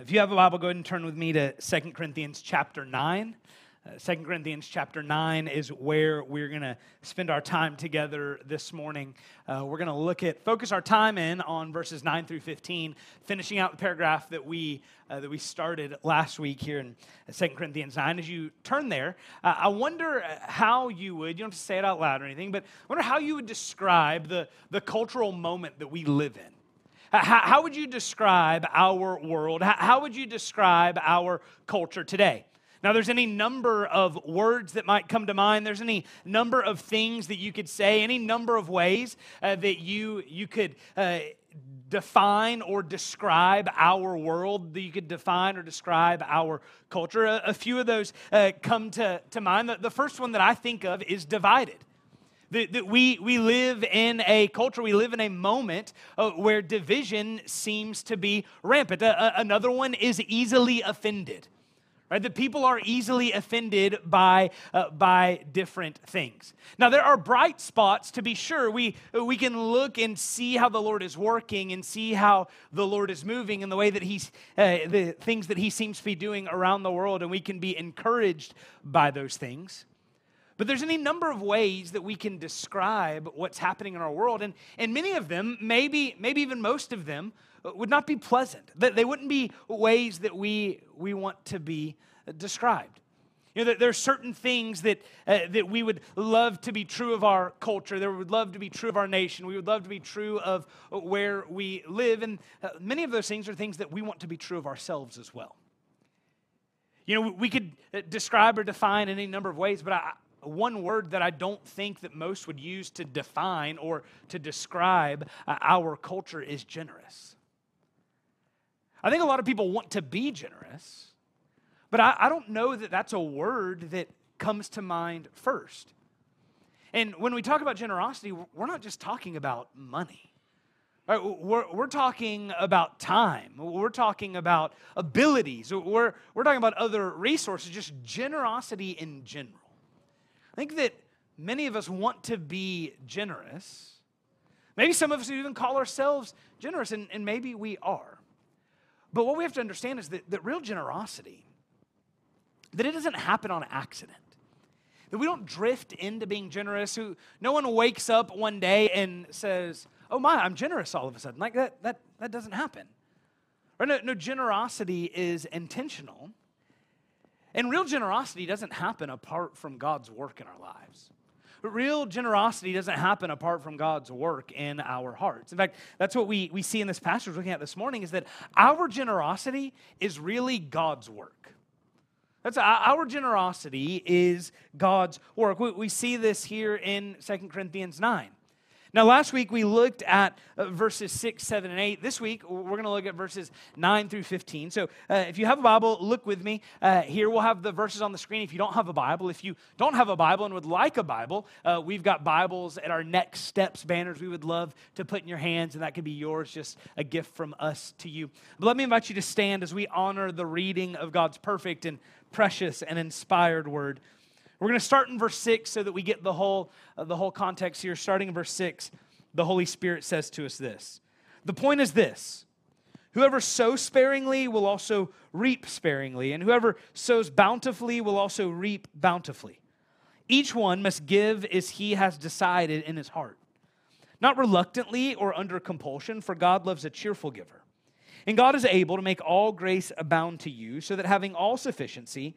If you have a Bible, go ahead and turn with me to 2 Corinthians chapter 9. Uh, 2 Corinthians chapter 9 is where we're going to spend our time together this morning. Uh, we're going to look at, focus our time in on verses 9 through 15, finishing out the paragraph that we, uh, that we started last week here in 2 Corinthians 9. As you turn there, uh, I wonder how you would, you don't have to say it out loud or anything, but I wonder how you would describe the, the cultural moment that we live in. How, how would you describe our world? How, how would you describe our culture today? Now, there's any number of words that might come to mind. There's any number of things that you could say, any number of ways uh, that you, you could uh, define or describe our world, that you could define or describe our culture. A, a few of those uh, come to, to mind. The, the first one that I think of is divided. That, that we, we live in a culture, we live in a moment uh, where division seems to be rampant. Uh, another one is easily offended. Right, that people are easily offended by, uh, by different things. Now, there are bright spots to be sure. We, we can look and see how the Lord is working and see how the Lord is moving in the way that He's, uh, the things that He seems to be doing around the world, and we can be encouraged by those things. But there's any number of ways that we can describe what's happening in our world, and, and many of them, maybe, maybe even most of them, uh, would not be pleasant. They wouldn't be ways that we, we want to be uh, described. You know, there are certain things that, uh, that we would love to be true of our culture, that would love to be true of our nation, we would love to be true of where we live, and uh, many of those things are things that we want to be true of ourselves as well. You know, we could uh, describe or define in any number of ways, but I, one word that I don't think that most would use to define or to describe uh, our culture is generous. I think a lot of people want to be generous, but I, I don't know that that's a word that comes to mind first. And when we talk about generosity, we're not just talking about money. Right? We're, we're talking about time. We're talking about abilities. We're, we're talking about other resources, just generosity in general. I think that many of us want to be generous. Maybe some of us even call ourselves generous, and, and maybe we are. But what we have to understand is that, that real generosity, that it doesn't happen on accident. That we don't drift into being generous. Who no one wakes up one day and says, "Oh my, I'm generous all of a sudden." Like that, that, that doesn't happen. Or no, no, generosity is intentional. And real generosity doesn't happen apart from God's work in our lives. Real generosity doesn't happen apart from God's work in our hearts. In fact, that's what we, we see in this passage we're looking at this morning is that our generosity is really God's work. That's our generosity is God's work. We, we see this here in Second Corinthians 9. Now, last week we looked at uh, verses 6, 7, and 8. This week we're going to look at verses 9 through 15. So, uh, if you have a Bible, look with me. Uh, here we'll have the verses on the screen if you don't have a Bible. If you don't have a Bible and would like a Bible, uh, we've got Bibles at our Next Steps banners we would love to put in your hands, and that could be yours, just a gift from us to you. But let me invite you to stand as we honor the reading of God's perfect and precious and inspired word. We're going to start in verse 6 so that we get the whole, uh, the whole context here. Starting in verse 6, the Holy Spirit says to us this The point is this Whoever sows sparingly will also reap sparingly, and whoever sows bountifully will also reap bountifully. Each one must give as he has decided in his heart, not reluctantly or under compulsion, for God loves a cheerful giver. And God is able to make all grace abound to you, so that having all sufficiency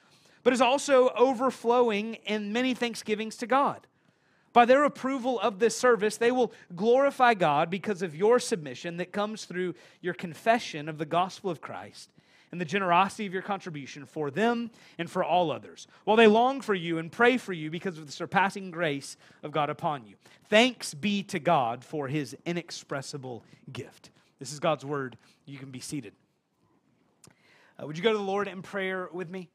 but is also overflowing in many thanksgivings to God. By their approval of this service, they will glorify God because of your submission that comes through your confession of the gospel of Christ and the generosity of your contribution for them and for all others, while they long for you and pray for you because of the surpassing grace of God upon you. Thanks be to God for his inexpressible gift. This is God's word. You can be seated. Uh, would you go to the Lord in prayer with me?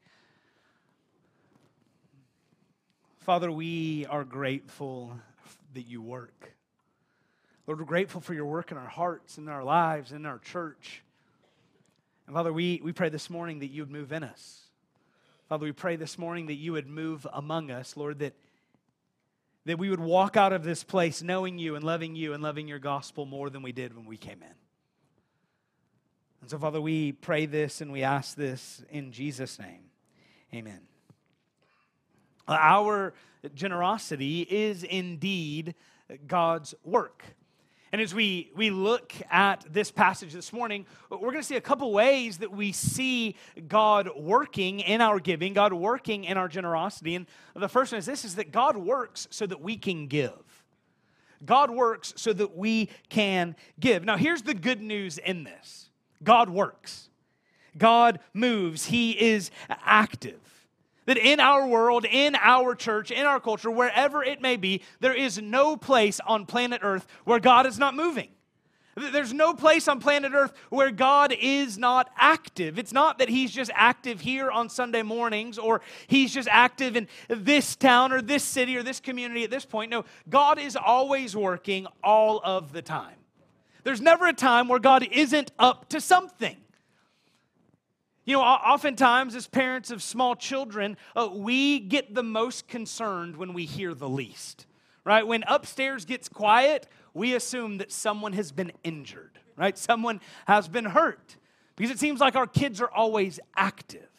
Father, we are grateful that you work. Lord, we're grateful for your work in our hearts, in our lives, in our church. And Father, we, we pray this morning that you would move in us. Father, we pray this morning that you would move among us, Lord, that, that we would walk out of this place knowing you and loving you and loving your gospel more than we did when we came in. And so, Father, we pray this and we ask this in Jesus' name. Amen. Our generosity is indeed God's work. And as we, we look at this passage this morning, we're going to see a couple ways that we see God working in our giving, God working in our generosity. And the first one is this is that God works so that we can give. God works so that we can give. Now, here's the good news in this God works, God moves, He is active. That in our world, in our church, in our culture, wherever it may be, there is no place on planet Earth where God is not moving. There's no place on planet Earth where God is not active. It's not that He's just active here on Sunday mornings or He's just active in this town or this city or this community at this point. No, God is always working all of the time. There's never a time where God isn't up to something. You know, oftentimes as parents of small children, uh, we get the most concerned when we hear the least, right? When upstairs gets quiet, we assume that someone has been injured, right? Someone has been hurt because it seems like our kids are always active.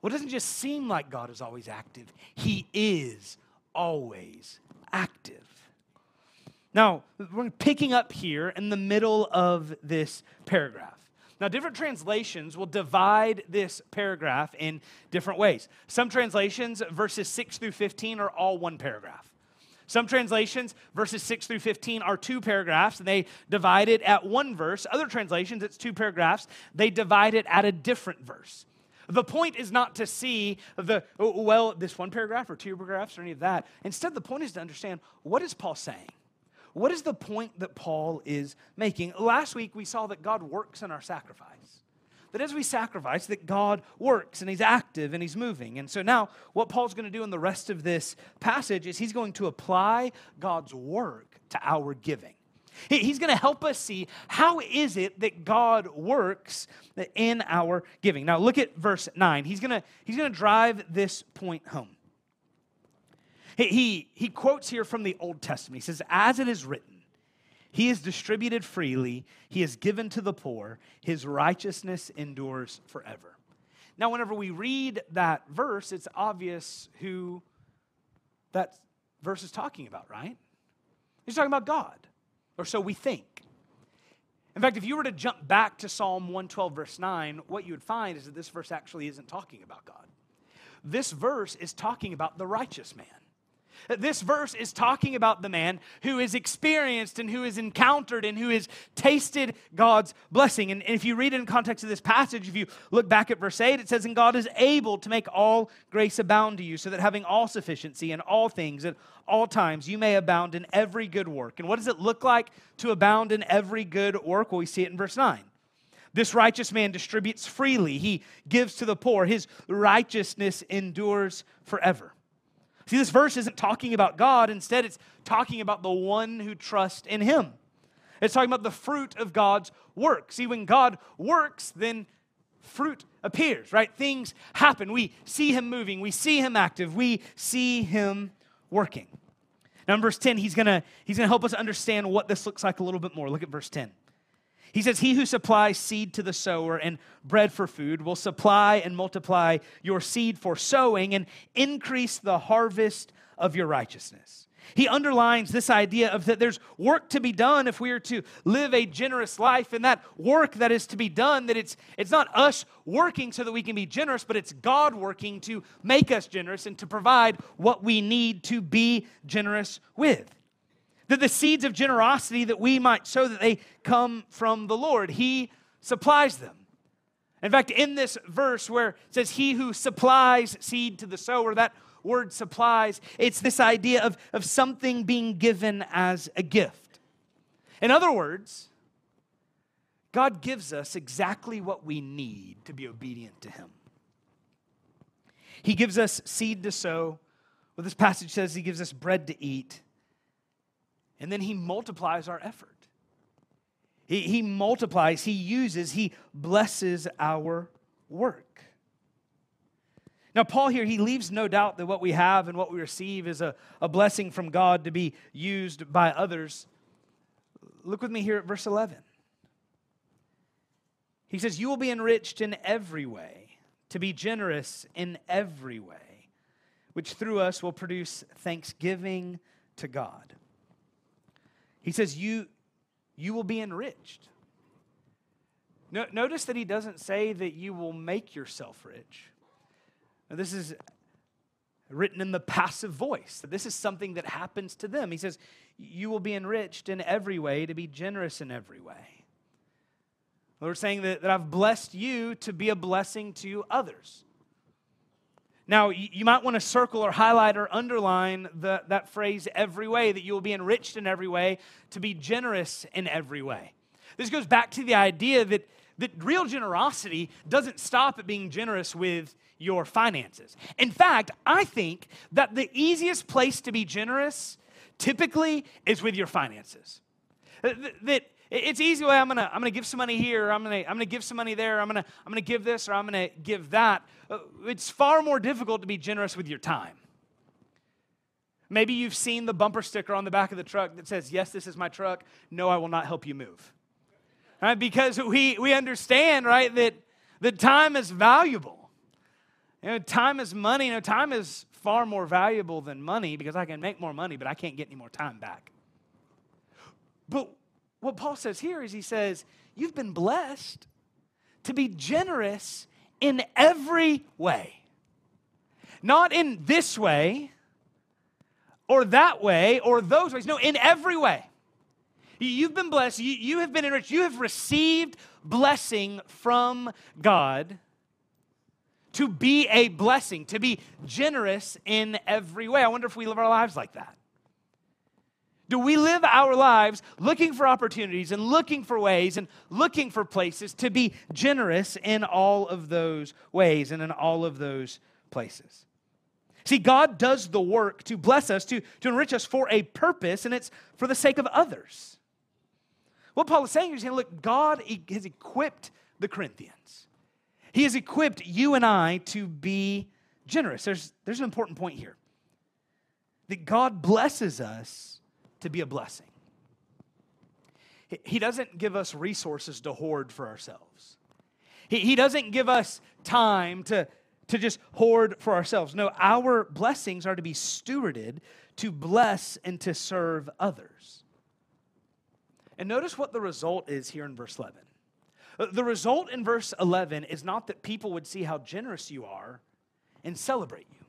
Well, it doesn't just seem like God is always active, He is always active. Now, we're picking up here in the middle of this paragraph. Now, different translations will divide this paragraph in different ways. Some translations, verses 6 through 15, are all one paragraph. Some translations, verses 6 through 15, are two paragraphs, and they divide it at one verse. Other translations, it's two paragraphs, they divide it at a different verse. The point is not to see the, oh, well, this one paragraph or two paragraphs or any of that. Instead, the point is to understand what is Paul saying? What is the point that Paul is making? Last week we saw that God works in our sacrifice. That as we sacrifice, that God works and He's active and He's moving. And so now, what Paul's going to do in the rest of this passage is he's going to apply God's work to our giving. He's going to help us see how is it that God works in our giving. Now look at verse 9. He's going to he's going to drive this point home. He, he, quotes here from the Old Testament. He says, As it is written, he is distributed freely, he is given to the poor, his righteousness endures forever. Now, whenever we read that verse, it's obvious who that verse is talking about, right? He's talking about God, or so we think. In fact, if you were to jump back to Psalm 112, verse 9, what you would find is that this verse actually isn't talking about God. This verse is talking about the righteous man. This verse is talking about the man who has experienced and who has encountered and who has tasted God's blessing. And if you read in context of this passage, if you look back at verse 8, it says, And God is able to make all grace abound to you, so that having all sufficiency in all things at all times, you may abound in every good work. And what does it look like to abound in every good work? Well, we see it in verse 9. This righteous man distributes freely, he gives to the poor, his righteousness endures forever. See, this verse isn't talking about God. Instead, it's talking about the one who trusts in him. It's talking about the fruit of God's work. See, when God works, then fruit appears, right? Things happen. We see him moving, we see him active, we see him working. Now, in verse 10, he's gonna, he's gonna help us understand what this looks like a little bit more. Look at verse 10. He says, He who supplies seed to the sower and bread for food will supply and multiply your seed for sowing and increase the harvest of your righteousness. He underlines this idea of that there's work to be done if we are to live a generous life, and that work that is to be done, that it's, it's not us working so that we can be generous, but it's God working to make us generous and to provide what we need to be generous with that the seeds of generosity that we might sow that they come from the Lord. He supplies them. In fact, in this verse where it says, He who supplies seed to the sower, that word supplies, it's this idea of, of something being given as a gift. In other words, God gives us exactly what we need to be obedient to Him. He gives us seed to sow. Well, this passage says, He gives us bread to eat. And then He multiplies our effort. He, he multiplies, He uses, He blesses our work. Now, Paul here, he leaves no doubt that what we have and what we receive is a, a blessing from God to be used by others. Look with me here at verse 11. He says, You will be enriched in every way, to be generous in every way, which through us will produce thanksgiving to God. He says, You, you will be enriched. No, notice that he doesn't say that you will make yourself rich. Now, this is written in the passive voice. This is something that happens to them. He says, You will be enriched in every way to be generous in every way. We're saying that, that I've blessed you to be a blessing to others. Now, you, might want to circle or highlight or underline the, that phrase every way, that you will be enriched in every way to be generous in every way. This goes back to the idea that, that real generosity doesn't stop at being generous with your finances. In fact, I think that the easiest place to be generous typically is with your finances. That it's easy way I'm gonna I'm gonna give some money here, I'm gonna I'm gonna give some money there, I'm gonna I'm gonna give this or I'm gonna give that. Uh, it's far more difficult to be generous with your time. Maybe you've seen the bumper sticker on the back of the truck that says, Yes, this is my truck. No, I will not help you move. Right? Because we, we understand, right, that, that time is valuable. You know, time is money. You know, time is far more valuable than money because I can make more money, but I can't get any more time back. But what Paul says here is he says, You've been blessed to be generous in every way. Not in this way or that way or those ways. No, in every way. You've been blessed. You, you have been enriched. You have received blessing from God to be a blessing, to be generous in every way. I wonder if we live our lives like that. Do we live our lives looking for opportunities and looking for ways and looking for places to be generous in all of those ways and in all of those places? See, God does the work to bless us, to, to enrich us for a purpose, and it's for the sake of others. What Paul is saying is, look, God has equipped the Corinthians. He has equipped you and I to be generous. There's, there's an important point here that God blesses us to be a blessing. He doesn't give us resources to hoard for ourselves. He, doesn't give us time to, to just hoard for ourselves. No, our blessings are to be stewarded to bless and to serve others. And notice what the result is here in verse 11. The result in verse 11 is not that people would see how generous you are and celebrate you.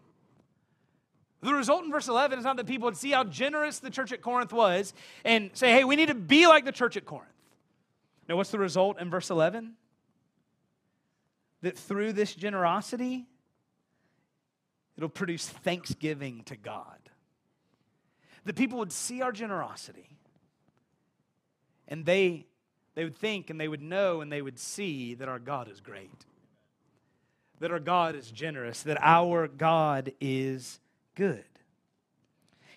The result in verse 11 is not that people would see how generous the church at Corinth was and say, hey, we need to be like the church at Corinth. Now, what's the result in verse 11? That through this generosity, it'll produce thanksgiving to God. That people would see our generosity and they they would think and they would know and they would see that our God is great, that our God is generous, that our God is good.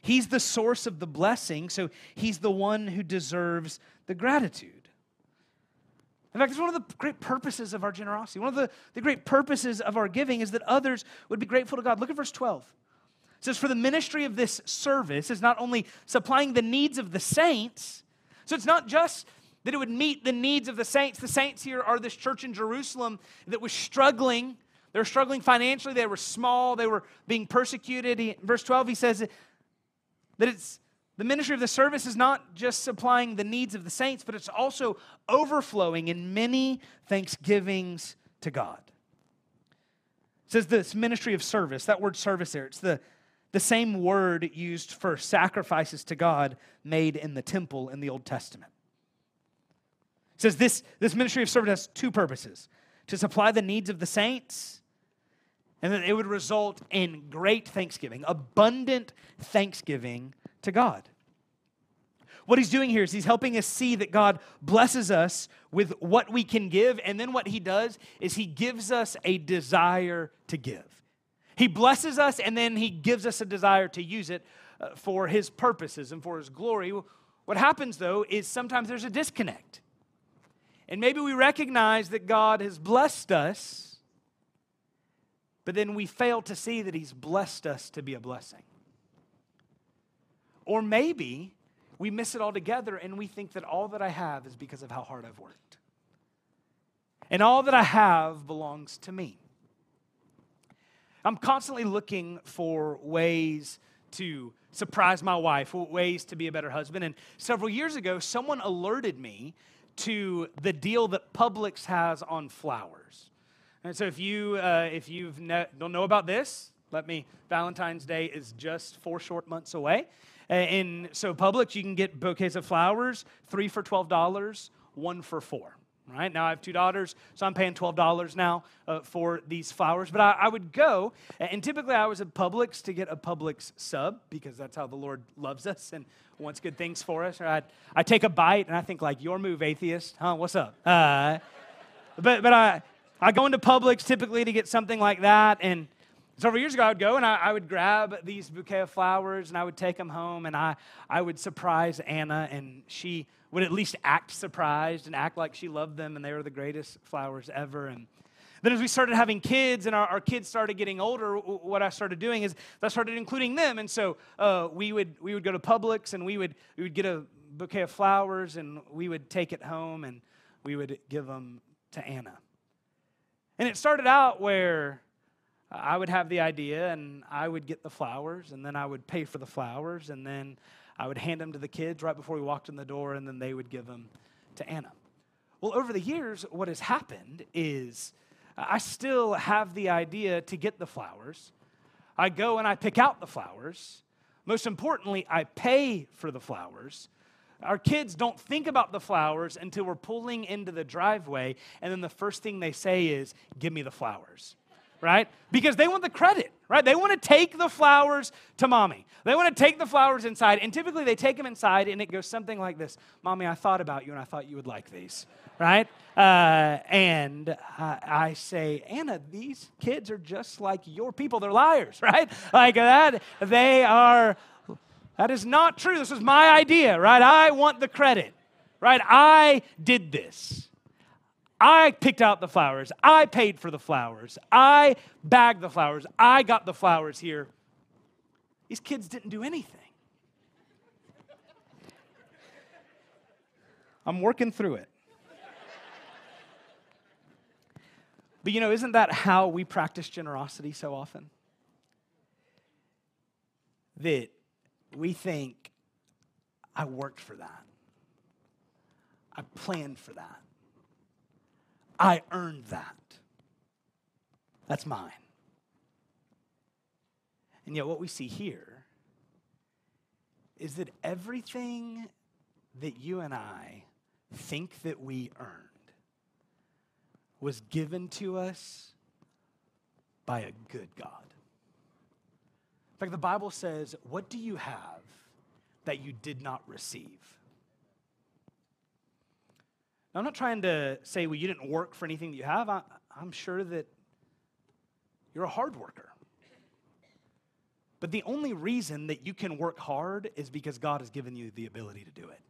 He's the source of the blessing, so he's the one who deserves the gratitude. In fact, it's one of the great purposes of our generosity. One of the, the great purposes of our giving is that others would be grateful to God. Look at verse 12. It says, For the ministry of this service is not only supplying the needs of the saints, so it's not just that it would meet the needs of the saints. The saints here are this church in Jerusalem that was struggling. They were struggling financially, they were small, they were being persecuted. He, verse 12, he says that it's the ministry of the service is not just supplying the needs of the saints, but it's also overflowing in many thanksgivings to God. It says this ministry of service, that word service there, it's the, the same word used for sacrifices to God made in the temple in the Old Testament. It says this, this ministry of service has two purposes to supply the needs of the saints, and that it would result in great thanksgiving, abundant thanksgiving to God. what he's doing here is he's helping us see that God blesses us with what we can give. And then what he does is he gives us a desire to give. He blesses us and then he gives us a desire to use it uh, for his purposes and for his glory. What happens though is sometimes there's a disconnect. And maybe we recognize that God has blessed us, but then we fail to see that he's blessed us to be a blessing. Or maybe we miss it all together and we think that all that I have is because of how hard I've worked. And all that I have belongs to me. I'm constantly looking for ways to surprise my wife, ways to be a better husband. And several years ago, someone alerted me to the deal that Publix has on flowers. And so if you uh, if you ne- don't know about this, let me. Valentine's Day is just four short months away, and so Publix you can get bouquets of flowers, three for twelve dollars, one for four right? Now I have two daughters, so I'm paying $12 now uh, for these flowers. But I, I, would go, and typically I was at Publix to get a Publix sub because that's how the Lord loves us and wants good things for us. Right? I take a bite and I think, like, your move, atheist, huh? What's up? Uh, but but I, I go into Publix typically to get something like that. And several years ago, I would go and I, I would grab these bouquet of flowers and I would take them home and I, I would surprise Anna, and she would at least act surprised and act like she loved them and they were the greatest flowers ever. And then, as we started having kids and our, our kids started getting older, what I started doing is I started including them. And so uh, we, would, we would go to Publix and we would, we would get a bouquet of flowers and we would take it home and we would give them to Anna. And it started out where I would have the idea and I would get the flowers and then I would pay for the flowers and then I would hand them to the kids right before we walked in the door, and then they would give them to Anna. Well, over the years, what has happened is I still have the idea to get the flowers. I go and I pick out the flowers. Most importantly, I pay for the flowers. Our kids don't think about the flowers until we're pulling into the driveway, and then the first thing they say is, Give me the flowers right? Because they want the credit, right? They want to take the flowers to mommy. They want to take the flowers inside, and typically they take them inside, and it goes something like this Mommy, I thought about you, and I thought you would like these, right? Uh, and I, I say, Anna, these kids are just like your people. They're liars, right? Like that. They are, that is not true. This was my idea, right? I want the credit, right? I did this. I picked out the flowers. I paid for the flowers. I bagged the flowers. I got the flowers here. These kids didn't do anything. I'm working through it. But you know, isn't that how we practice generosity so often? That we think, I worked for that, I planned for that. I earned that. That's mine. And yet, what we see here is that everything that you and I think that we earned was given to us by a good God. In fact, the Bible says, What do you have that you did not receive? Now, I'm not trying to say, well, you didn't work for anything that you have. I, I'm sure that you're a hard worker. But the only reason that you can work hard is because God has given you the ability to do it.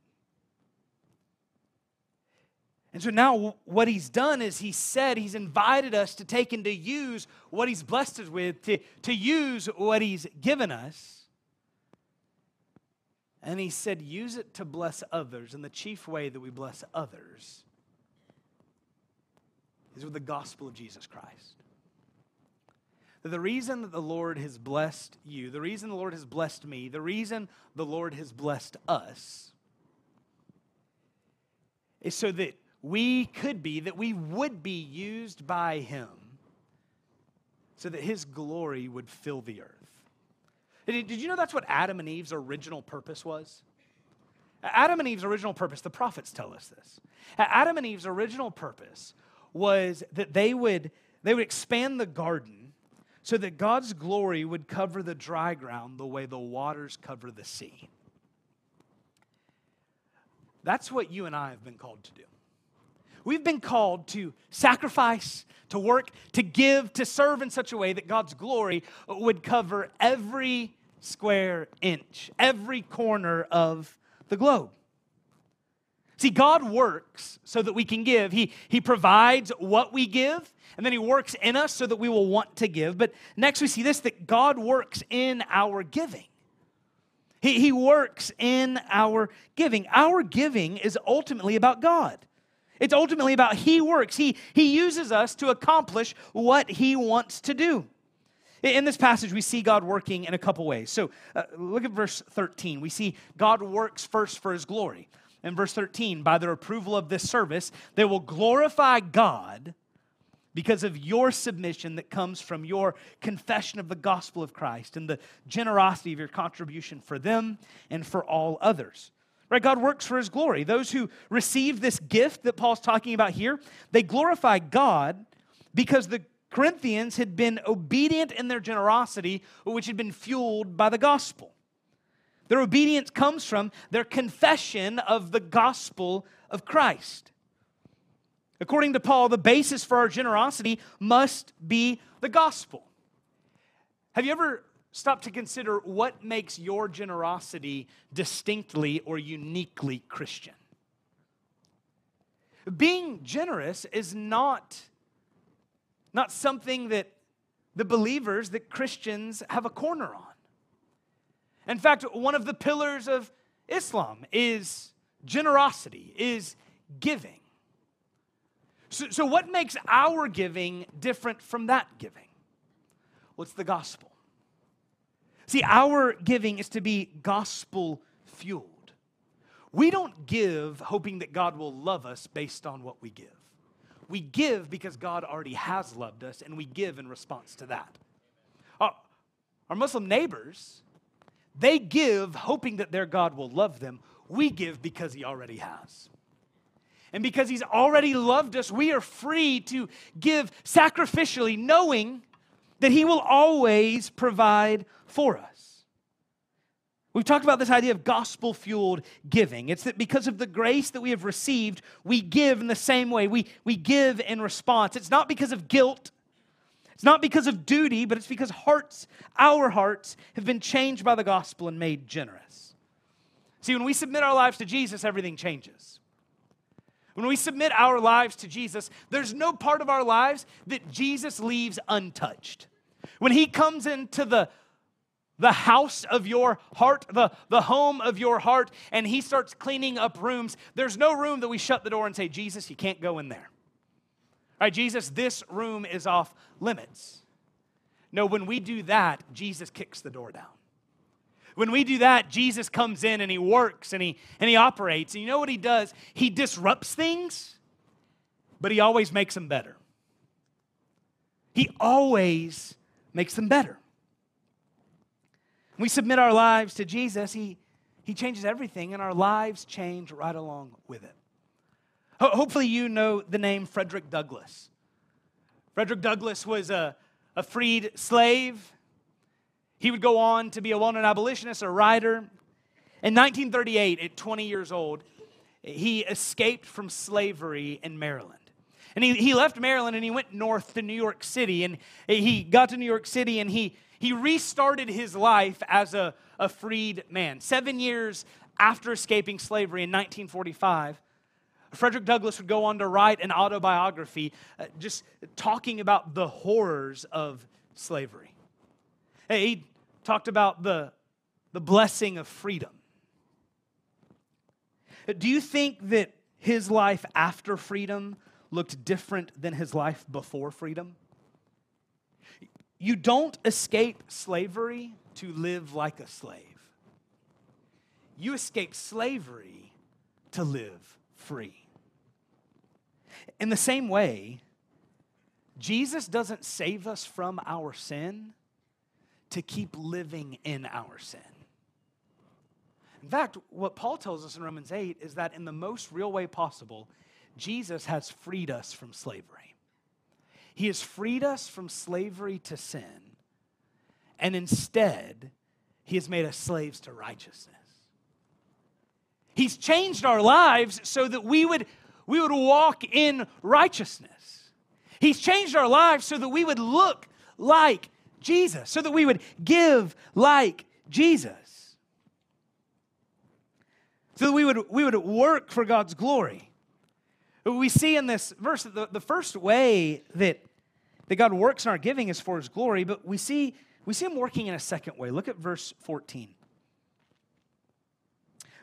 And so now, what he's done is he said he's invited us to take and to use what he's blessed us with, to, to use what he's given us. And he said, use it to bless others. And the chief way that we bless others is with the gospel of Jesus Christ. The reason that the Lord has blessed you, the reason the Lord has blessed me, the reason the Lord has blessed us is so that we could be, that we would be used by Him so that His glory would fill the earth. Did you know that's what Adam and Eve's original purpose was? Adam and Eve's original purpose, the prophets tell us this. Adam and Eve's original purpose was that they would, they would expand the garden so that God's glory would cover the dry ground the way the waters cover the sea. That's what you and I have been called to do. We've been called to sacrifice, to work, to give, to serve in such a way that God's glory would cover every square inch, every corner of the globe. See, God works so that we can give. He, he provides what we give, and then He works in us so that we will want to give. But next we see this that God works in our giving. He, he works in our giving. Our giving is ultimately about God. It's ultimately about He works. He, he uses us to accomplish what He wants to do. In this passage, we see God working in a couple ways. So uh, look at verse 13. We see God works first for His glory. In verse 13, by their approval of this service, they will glorify God because of your submission that comes from your confession of the gospel of Christ and the generosity of your contribution for them and for all others. Right? God works for his glory. Those who receive this gift that Paul's talking about here, they glorify God because the Corinthians had been obedient in their generosity, which had been fueled by the gospel. Their obedience comes from their confession of the gospel of Christ. According to Paul, the basis for our generosity must be the gospel. Have you ever stopped to consider what makes your generosity distinctly or uniquely Christian? Being generous is not, not something that the believers, that Christians have a corner on. In fact, one of the pillars of Islam is generosity, is giving. So, so, what makes our giving different from that giving? Well, the gospel. See, our giving is to be gospel fueled. We don't give hoping that God will love us based on what we give. We give because God already has loved us, and we give in response to that. Our, our Muslim neighbors, they give hoping that their God will love them. We give because He already has. And because He's already loved us, we are free to give sacrificially, knowing that He will always provide for us. We've talked about this idea of gospel fueled giving. It's that because of the grace that we have received, we give in the same way. We, we give in response. It's not because of guilt, it's not because of duty, but it's because hearts, our hearts, have been changed by the gospel and made generous. See, when we submit our lives to Jesus, everything changes. When we submit our lives to Jesus, there's no part of our lives that Jesus leaves untouched. When he comes into the the house of your heart, the, the home of your heart, and he starts cleaning up rooms, there's no room that we shut the door and say, Jesus, you can't go in there. All right, Jesus, this room is off limits. No, when we do that, Jesus kicks the door down. When we do that, Jesus comes in and he works and he, and he operates. And you know what he does? He disrupts things, but he always makes them better. He always makes them better. We submit our lives to Jesus, he, he changes everything, and our lives change right along with it. Ho- hopefully, you know the name Frederick Douglass. Frederick Douglass was a, a freed slave he would go on to be a well known abolitionist, a writer. In 1938, at 20 years old, he escaped from slavery in Maryland. And he, he left Maryland and he went north to New York City. And he got to New York City and he, he restarted his life as a, a freed man. Seven years after escaping slavery in 1945, Frederick Douglass would go on to write an autobiography uh, just talking about the horrors of slavery. He talked about the, the blessing of freedom. Do you think that his life after freedom looked different than his life before freedom? You don't escape slavery to live like a slave. You escape slavery to live free. In the same way, Jesus doesn't save us from our sin to keep living in our sin. In fact, what Paul tells us in Romans 8 is that in the most real way possible, Jesus has freed us from slavery. He has freed us from slavery to sin, and instead, he has made us slaves to righteousness. He's changed our lives so that we would, we would walk in righteousness. He's changed our lives so that we would look like Jesus, so that we would give like Jesus. So that we would, we would work for God's glory. We see in this verse that the, the first way that, that God works in our giving is for his glory, but we see, we see him working in a second way. Look at verse 14.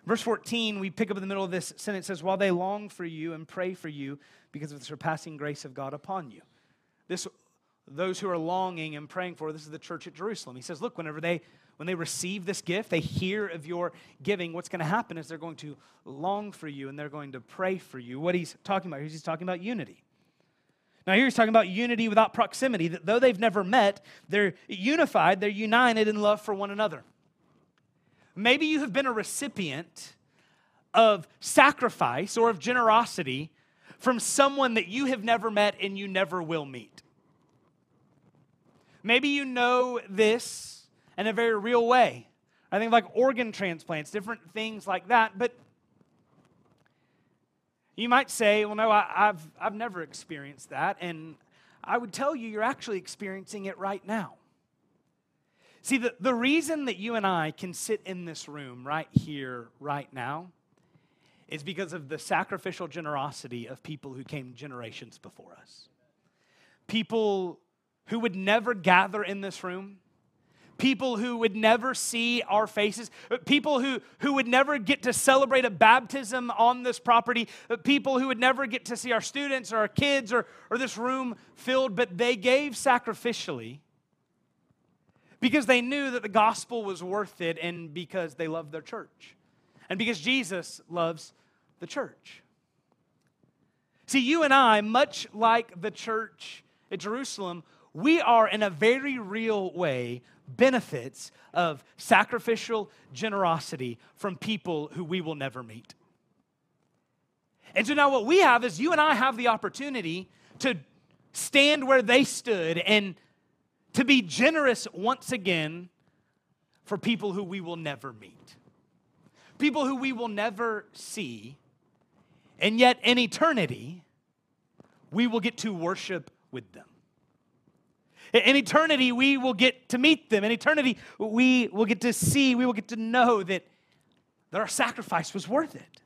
Verse 14, we pick up in the middle of this sentence, says, While they long for you and pray for you because of the surpassing grace of God upon you. This, those who are longing and praying for, this is the church at Jerusalem. He says, Look, whenever they when they receive this gift, they hear of your giving, what's going to happen is they're going to long for you and they're going to pray for you. What he's talking about here is he's talking about unity. Now, here he's talking about unity without proximity, that though they've never met, they're unified, they're united in love for one another. Maybe you have been a recipient of sacrifice or of generosity from someone that you have never met and you never will meet. Maybe you know this in a very real way. I think like organ transplants, different things like that. But you might say, well, no, I, have I've never experienced that. And I would tell you, you're actually experiencing it right now. See, the, the reason that you and I can sit in this room right here, right now, is because of the sacrificial generosity of people who came generations before us. People who would never gather in this room, people who would never see our faces, uh, people who, who would never get to celebrate a baptism on this property, uh, people who would never get to see our students or our kids or, or this room filled, but they gave sacrificially because they knew that the gospel was worth it and because they loved their church and because Jesus loves the church. See, you and I, much like the church at Jerusalem, we are in a very real way benefits of sacrificial generosity from people who we will never meet. And so now what we have is you and I have the opportunity to stand where they stood and to be generous once again for people who we will never meet, people who we will never see, and yet in eternity, we will get to worship with them. In eternity, we will get to meet them. In eternity, we will get to see, we will get to know that, that our sacrifice was worth it.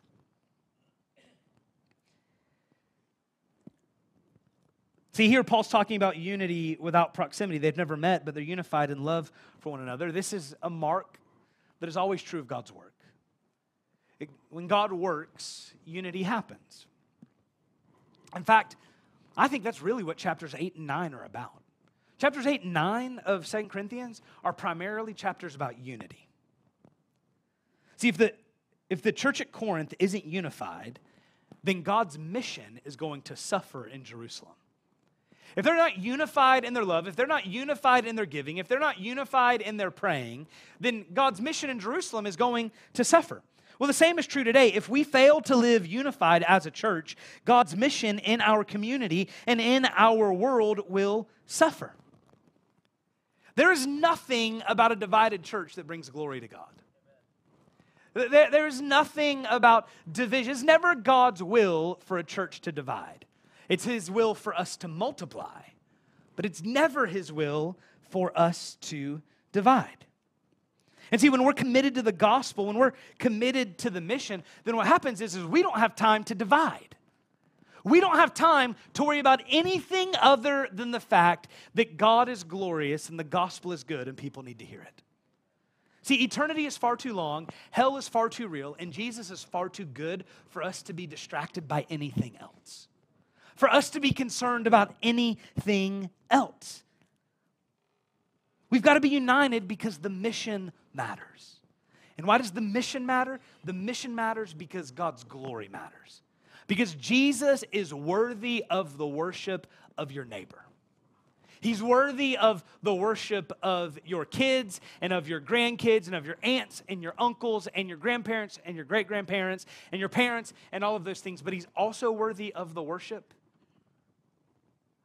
See, here Paul's talking about unity without proximity. They've never met, but they're unified in love for one another. This is a mark that is always true of God's work. It, when God works, unity happens. In fact, I think that's really what chapters 8 and 9 are about. Chapters 8 and 9 of Second Corinthians are primarily chapters about unity. See, if the, if the church at Corinth isn't unified, then God's mission is going to suffer in Jerusalem. If they're not unified in their love, if they're not unified in their giving, if they're not unified in their praying, then God's mission in Jerusalem is going to suffer. Well, the same is true today. If we fail to live unified as a church, God's mission in our community and in our world will suffer. There is nothing about a divided church that brings glory to God. There is nothing about division. It's never God's will for a church to divide. It's His will for us to multiply, but it's never His will for us to divide. And see, when we're committed to the gospel, when we're committed to the mission, then what happens is, is we don't have time to divide. We don't have time to worry about anything other than the fact that God is glorious and the gospel is good and people need to hear it. See, eternity is far too long, hell is far too real, and Jesus is far too good for us to be distracted by anything else for us to be concerned about anything else. We've got to be united because the mission matters. And why does the mission matter? The mission matters because God's glory matters. Because Jesus is worthy of the worship of your neighbor. He's worthy of the worship of your kids and of your grandkids and of your aunts and your uncles and your grandparents and your great grandparents and your parents and all of those things. But he's also worthy of the worship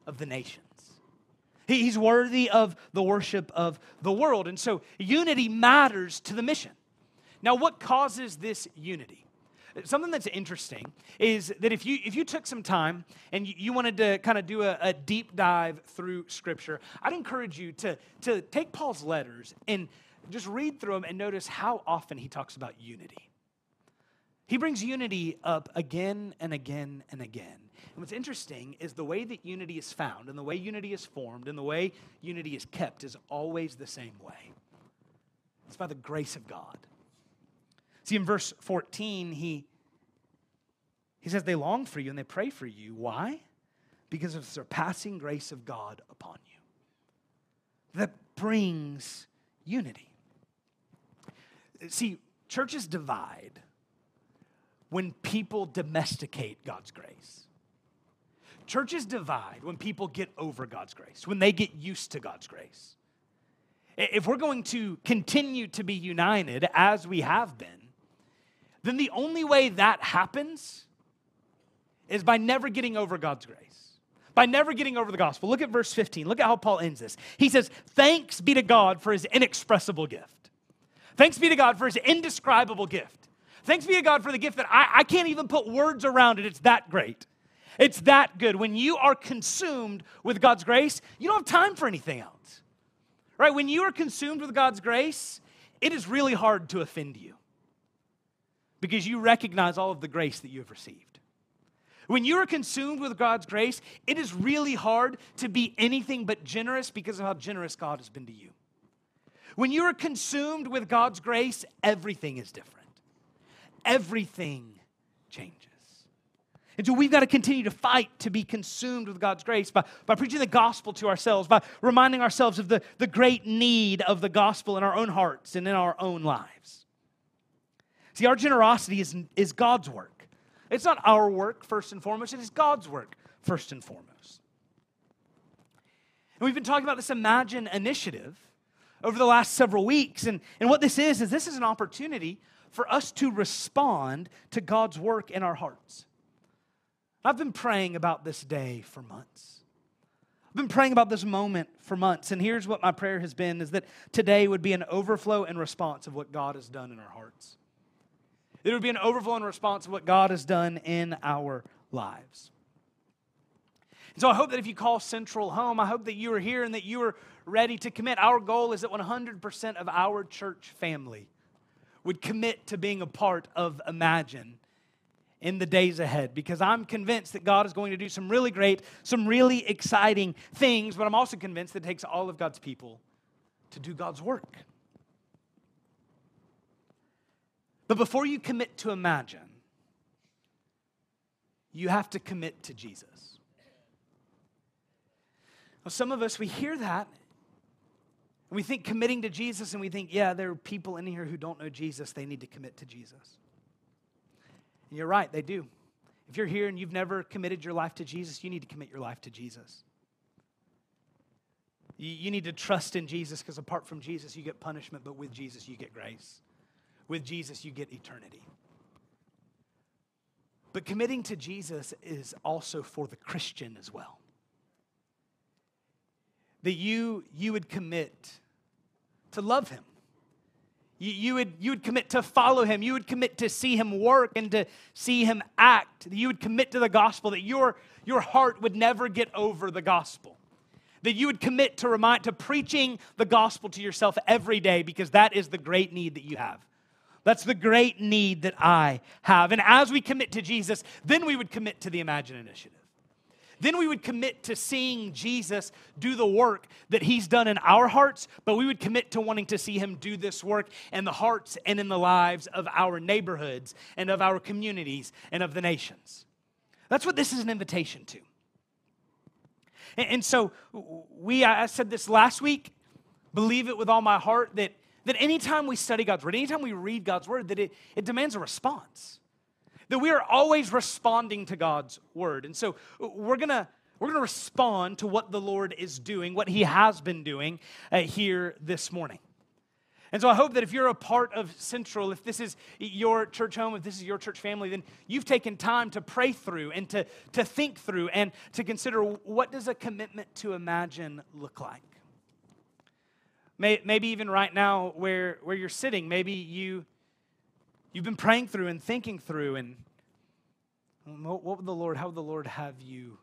of the nations. He's worthy of the worship of the world. And so unity matters to the mission. Now, what causes this unity? Something that's interesting is that if you if you took some time and you, you wanted to kind of do a, a, deep dive through Scripture, I'd encourage you to to take Paul's letters and just read through them and notice how often he talks about unity. He brings unity up again and again and again. And what's interesting is the way that unity is found and the way unity is formed and the way unity is kept is always the same way. It's by the grace of God. See, in verse 14, he, he says, They long for you and they pray for you. Why? Because of the surpassing grace of God upon you. That brings unity. See, churches divide when people domesticate God's grace. Churches divide when people get over God's grace, when they get used to God's grace. If we're going to continue to be united as we have been, then the only way that happens is by never getting over God's grace, by never getting over the gospel. Look at verse 15. Look at how Paul ends this. He says, Thanks be to God for his inexpressible gift. Thanks be to God for his indescribable gift. Thanks be to God for the gift that I, I can't even put words around it. It's that great. It's that good. When you are consumed with God's grace, you don't have time for anything else. Right? When you are consumed with God's grace, it is really hard to offend you because you recognize all of the grace that you have received. When you are consumed with God's grace, it is really hard to be anything but generous because of how generous God has been to you. When you are consumed with God's grace, everything is different. Everything changes. And so we've got to continue to fight to be consumed with God's grace by, by preaching the gospel to ourselves, by reminding ourselves of the, the great need of the gospel in our own hearts and in our own lives. See, our generosity is, is God's work. It's not our work, first and foremost, it is God's work, first and foremost. And we've been talking about this Imagine initiative over the last several weeks. And, and what this is, is this is an opportunity for us to respond to God's work in our hearts. I've been praying about this day for months. I've been praying about this moment for months. And here's what my prayer has been is that today would be an overflow and response of what God has done in our hearts. It would be an overflowing response of what God has done in our lives. And so I hope that if you call Central home, I hope that you are here and that you are ready to commit. Our goal is that 100% of our church family would commit to being a part of Imagine in the days ahead because I'm convinced that God is going to do some really great, some really exciting things, but I'm also convinced that it takes all of God's people to do God's work. But before you commit to imagine, you have to commit to Jesus. Well, some of us, we hear that and we think committing to Jesus, and we think, yeah, there are people in here who don't know Jesus, they need to commit to Jesus. And you're right, they do. If you're here and you've never committed your life to Jesus, you need to commit your life to Jesus. You, you need to trust in Jesus because apart from Jesus, you get punishment, but with Jesus, you get grace. With Jesus, you get eternity. But committing to Jesus is also for the Christian as well. That you, you would commit to love him. You, you, would, you would commit to follow him. You would commit to see him work and to see him act. You would commit to the gospel, that your, your heart would never get over the gospel. That you would commit to remind to preaching the gospel to yourself every day because that is the great need that you have. That's the great need that I have. And as we commit to Jesus, then we would commit to the Imagine Initiative. Then we would commit to seeing Jesus do the work that he's done in our hearts, but we would commit to wanting to see him do this work in the hearts and in the lives of our neighborhoods and of our communities and of the nations. That's what this is an invitation to. And, so we, I said this last week, believe it with all my heart that that anytime we study God's word, anytime we read God's word, that it, it demands a response. That we are always responding to God's word. And so we're gonna we're gonna respond to what the Lord is doing, what He has been doing uh, here this morning. And so I hope that if you're a part of Central, if this is your church home, if this is your church family, then you've taken time to pray through and to, to think through and to consider what does a commitment to imagine look like? Maybe even right now where, where you're sitting, maybe you, you've been praying through and thinking through, and what would the Lord, how would the Lord have you